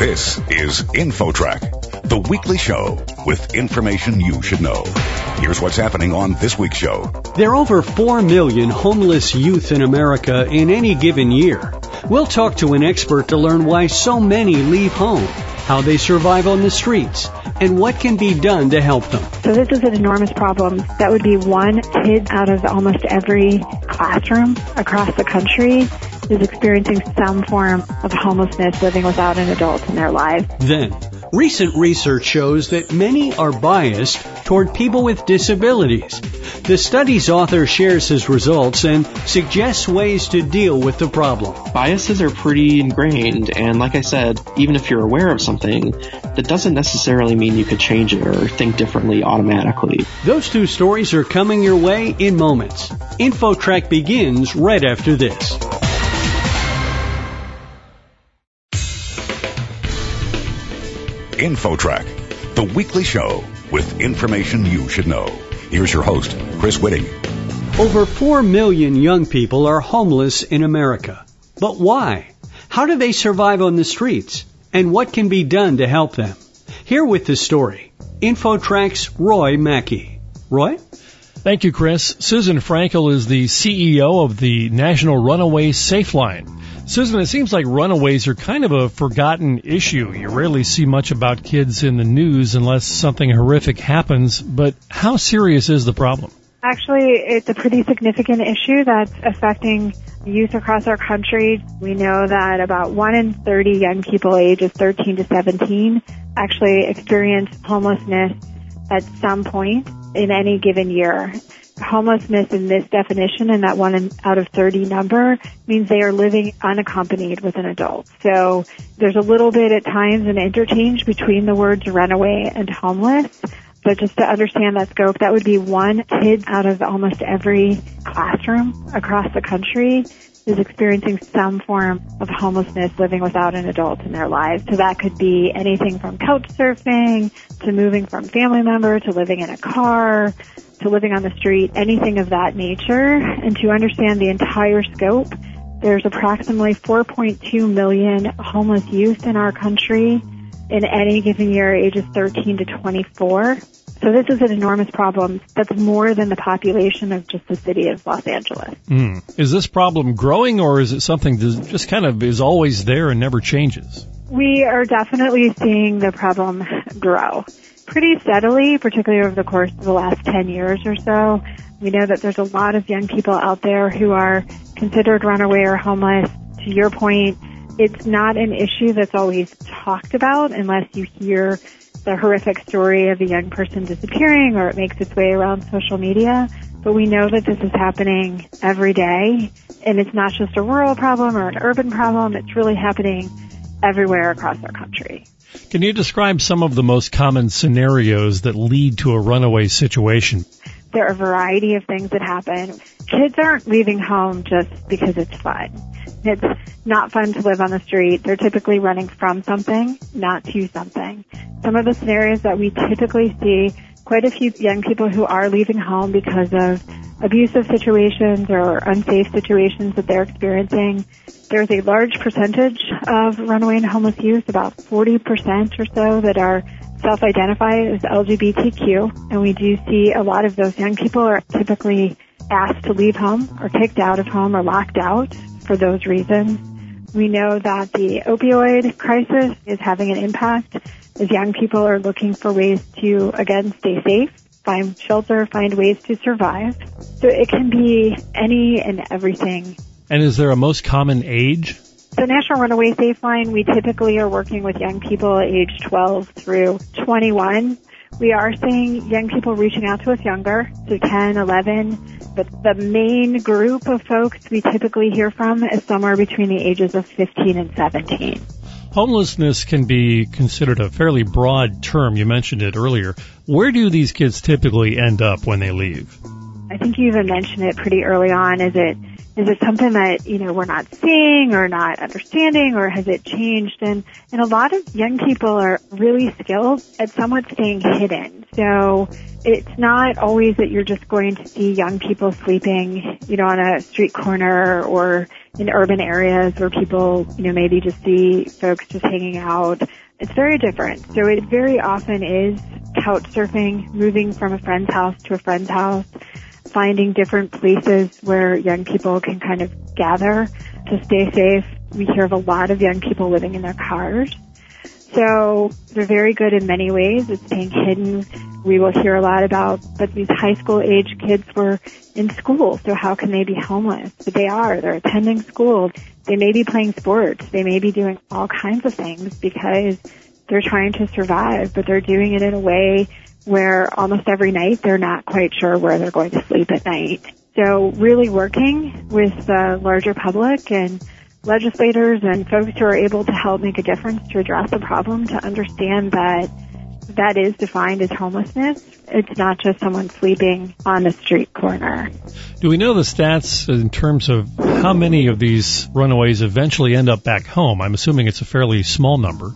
This is InfoTrack, the weekly show with information you should know. Here's what's happening on this week's show. There are over 4 million homeless youth in America in any given year. We'll talk to an expert to learn why so many leave home, how they survive on the streets, and what can be done to help them. So this is an enormous problem. That would be one kid out of almost every classroom across the country is experiencing some form of homelessness living without an adult in their lives. Then, recent research shows that many are biased toward people with disabilities. The study's author shares his results and suggests ways to deal with the problem. Biases are pretty ingrained, and like I said, even if you're aware of something, that doesn't necessarily mean you could change it or think differently automatically. Those two stories are coming your way in moments. InfoTrack begins right after this. InfoTrack, the weekly show with information you should know. Here's your host, Chris Whitting. Over 4 million young people are homeless in America. But why? How do they survive on the streets? And what can be done to help them? Here with the story, InfoTrack's Roy Mackey. Roy? Thank you, Chris. Susan Frankel is the CEO of the National Runaway Safe Line. Susan, it seems like runaways are kind of a forgotten issue. You rarely see much about kids in the news unless something horrific happens, but how serious is the problem? Actually, it's a pretty significant issue that's affecting youth across our country. We know that about 1 in 30 young people ages 13 to 17 actually experience homelessness at some point in any given year homelessness in this definition and that one out of 30 number means they are living unaccompanied with an adult. So there's a little bit at times an interchange between the words runaway and homeless. But just to understand that scope, that would be one kid out of almost every classroom across the country is experiencing some form of homelessness living without an adult in their lives. So that could be anything from couch surfing to moving from family member to living in a car to living on the street, anything of that nature. And to understand the entire scope, there's approximately 4.2 million homeless youth in our country in any given year ages 13 to 24. So this is an enormous problem. That's more than the population of just the city of Los Angeles. Mm. Is this problem growing or is it something that just kind of is always there and never changes? We are definitely seeing the problem grow pretty steadily, particularly over the course of the last 10 years or so. We know that there's a lot of young people out there who are considered runaway or homeless. To your point, it's not an issue that's always talked about unless you hear the horrific story of a young person disappearing or it makes its way around social media. But we know that this is happening every day and it's not just a rural problem or an urban problem. It's really happening everywhere across our country. Can you describe some of the most common scenarios that lead to a runaway situation? There are a variety of things that happen. Kids aren't leaving home just because it's fun. It's not fun to live on the street. They're typically running from something, not to something. Some of the scenarios that we typically see, quite a few young people who are leaving home because of abusive situations or unsafe situations that they're experiencing. There's a large percentage of runaway and homeless youth, about 40% or so, that are self-identify as LGBTQ. And we do see a lot of those young people are typically asked to leave home or kicked out of home or locked out for those reasons. We know that the opioid crisis is having an impact as young people are looking for ways to, again, stay safe find shelter, find ways to survive. So it can be any and everything. And is there a most common age? The National Runaway Safe Line, we typically are working with young people age 12 through 21. We are seeing young people reaching out to us younger, so 10, 11, but the main group of folks we typically hear from is somewhere between the ages of 15 and 17. Homelessness can be considered a fairly broad term. You mentioned it earlier. Where do these kids typically end up when they leave? I think you even mentioned it pretty early on. Is it is it something that you know we're not seeing or not understanding, or has it changed? And and a lot of young people are really skilled at somewhat staying hidden. So it's not always that you're just going to see young people sleeping, you know, on a street corner or in urban areas where people, you know, maybe just see folks just hanging out. It's very different. So it very often is couch surfing, moving from a friend's house to a friend's house, finding different places where young people can kind of gather to stay safe. We hear of a lot of young people living in their cars. So they're very good in many ways. It's staying hidden. We will hear a lot about, but these high school age kids were in school, so how can they be homeless? But they are. They're attending school. They may be playing sports. They may be doing all kinds of things because they're trying to survive, but they're doing it in a way where almost every night they're not quite sure where they're going to sleep at night. So really working with the larger public and legislators and folks who are able to help make a difference to address the problem to understand that that is defined as homelessness. It's not just someone sleeping on the street corner. Do we know the stats in terms of how many of these runaways eventually end up back home? I'm assuming it's a fairly small number.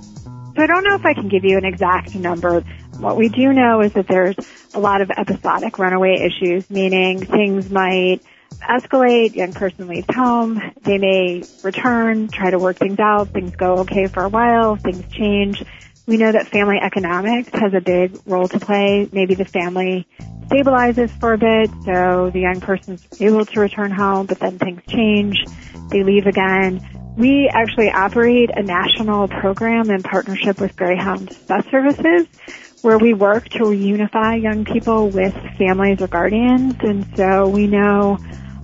So I don't know if I can give you an exact number. What we do know is that there's a lot of episodic runaway issues, meaning things might escalate, young person leaves home, they may return, try to work things out, things go okay for a while, things change. We know that family economics has a big role to play. Maybe the family stabilizes for a bit, so the young person's able to return home, but then things change, they leave again. We actually operate a national program in partnership with Greyhound Bus Services where we work to reunify young people with families or guardians. And so we know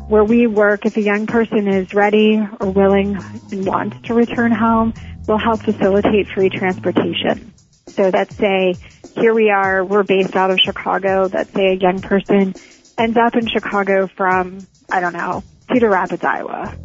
where we work, if a young person is ready or willing and wants to return home, we'll help facilitate free transportation. So let's say here we are, we're based out of Chicago. Let's say a young person ends up in Chicago from, I don't know, Cedar Rapids, Iowa.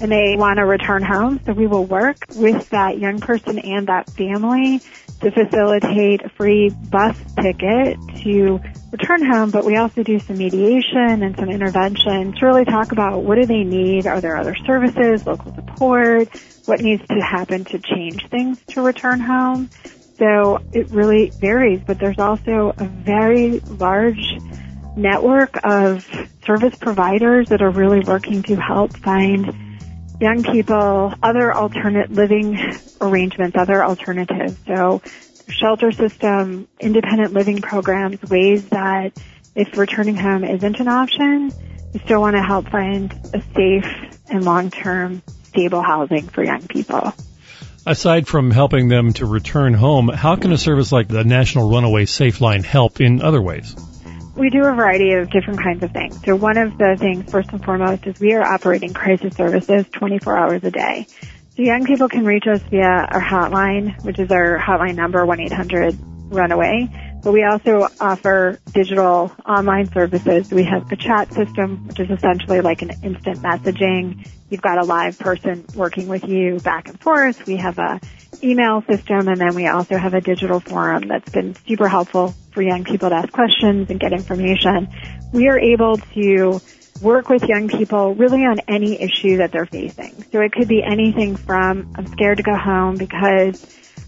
And they want to return home. So we will work with that young person and that family to facilitate a free bus ticket to return home, but we also do some mediation and some intervention to really talk about what do they need? Are there other services, local support? What needs to happen to change things to return home? So it really varies, but there's also a very large network of service providers that are really working to help find young people other alternate living arrangements, other alternatives. So shelter system, independent living programs, ways that if returning home isn't an option, we still want to help find a safe and long-term stable housing for young people. Aside from helping them to return home, how can a service like the National Runaway Safe Line help in other ways? We do a variety of different kinds of things. So one of the things, first and foremost, is we are operating crisis services 24 hours a day. So young people can reach us via our hotline, which is our hotline number, 1-800-RUNAWAY. But we also offer digital online services. We have a chat system, which is essentially like an instant messaging. You've got a live person working with you back and forth. We have a email system and then we also have a digital forum that's been super helpful for young people to ask questions and get information. We are able to work with young people really on any issue that they're facing. So it could be anything from I'm scared to go home because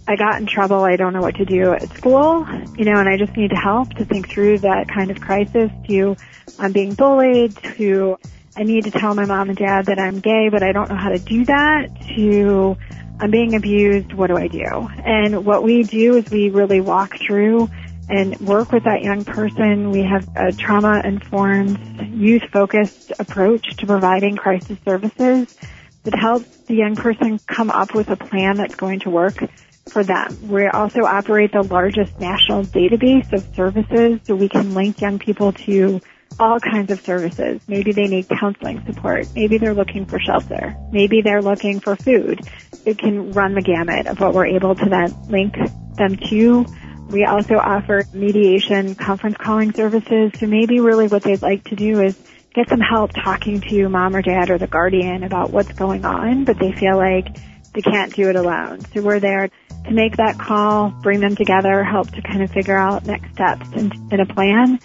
I got in trouble, I don't know what to do at school, you know, and I just need help to think through that kind of crisis to I'm being bullied to I need to tell my mom and dad that I'm gay, but I don't know how to do that to I'm being abused, what do I do? And what we do is we really walk through and work with that young person. We have a trauma informed, youth focused approach to providing crisis services that helps the young person come up with a plan that's going to work for them. We also operate the largest national database of services so we can link young people to all kinds of services. Maybe they need counseling support. Maybe they're looking for shelter. Maybe they're looking for food. It can run the gamut of what we're able to then link them to we also offer mediation conference calling services. So maybe really what they'd like to do is get some help talking to mom or dad or the guardian about what's going on, but they feel like they can't do it alone. So we're there to make that call, bring them together, help to kind of figure out next steps and, and a plan.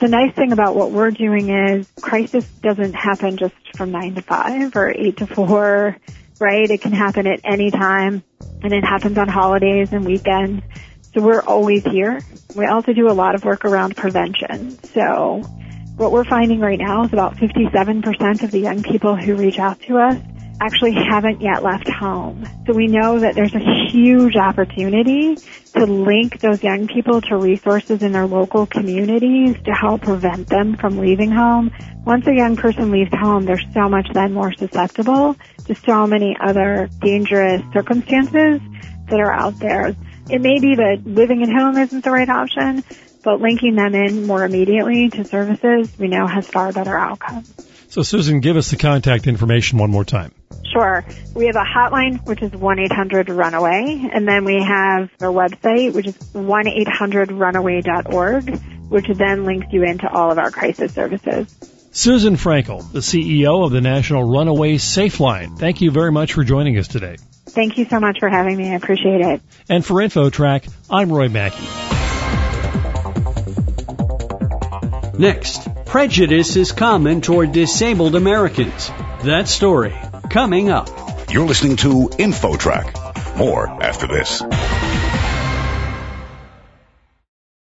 The nice thing about what we're doing is crisis doesn't happen just from nine to five or eight to four, right? It can happen at any time and it happens on holidays and weekends. So we're always here. We also do a lot of work around prevention. So what we're finding right now is about 57% of the young people who reach out to us actually haven't yet left home. So we know that there's a huge opportunity to link those young people to resources in their local communities to help prevent them from leaving home. Once a young person leaves home, they're so much then more susceptible to so many other dangerous circumstances that are out there. It may be that living at home isn't the right option, but linking them in more immediately to services we know has far better outcomes. So Susan, give us the contact information one more time. Sure. We have a hotline, which is 1-800-RUNAWAY, and then we have our website, which is 1-800-RUNAWAY.org, which then links you into all of our crisis services. Susan Frankel, the CEO of the National Runaway Safe Line. Thank you very much for joining us today. Thank you so much for having me. I appreciate it. And for InfoTrack, I'm Roy Mackey. Next, prejudice is common toward disabled Americans. That story coming up. You're listening to InfoTrack. More after this.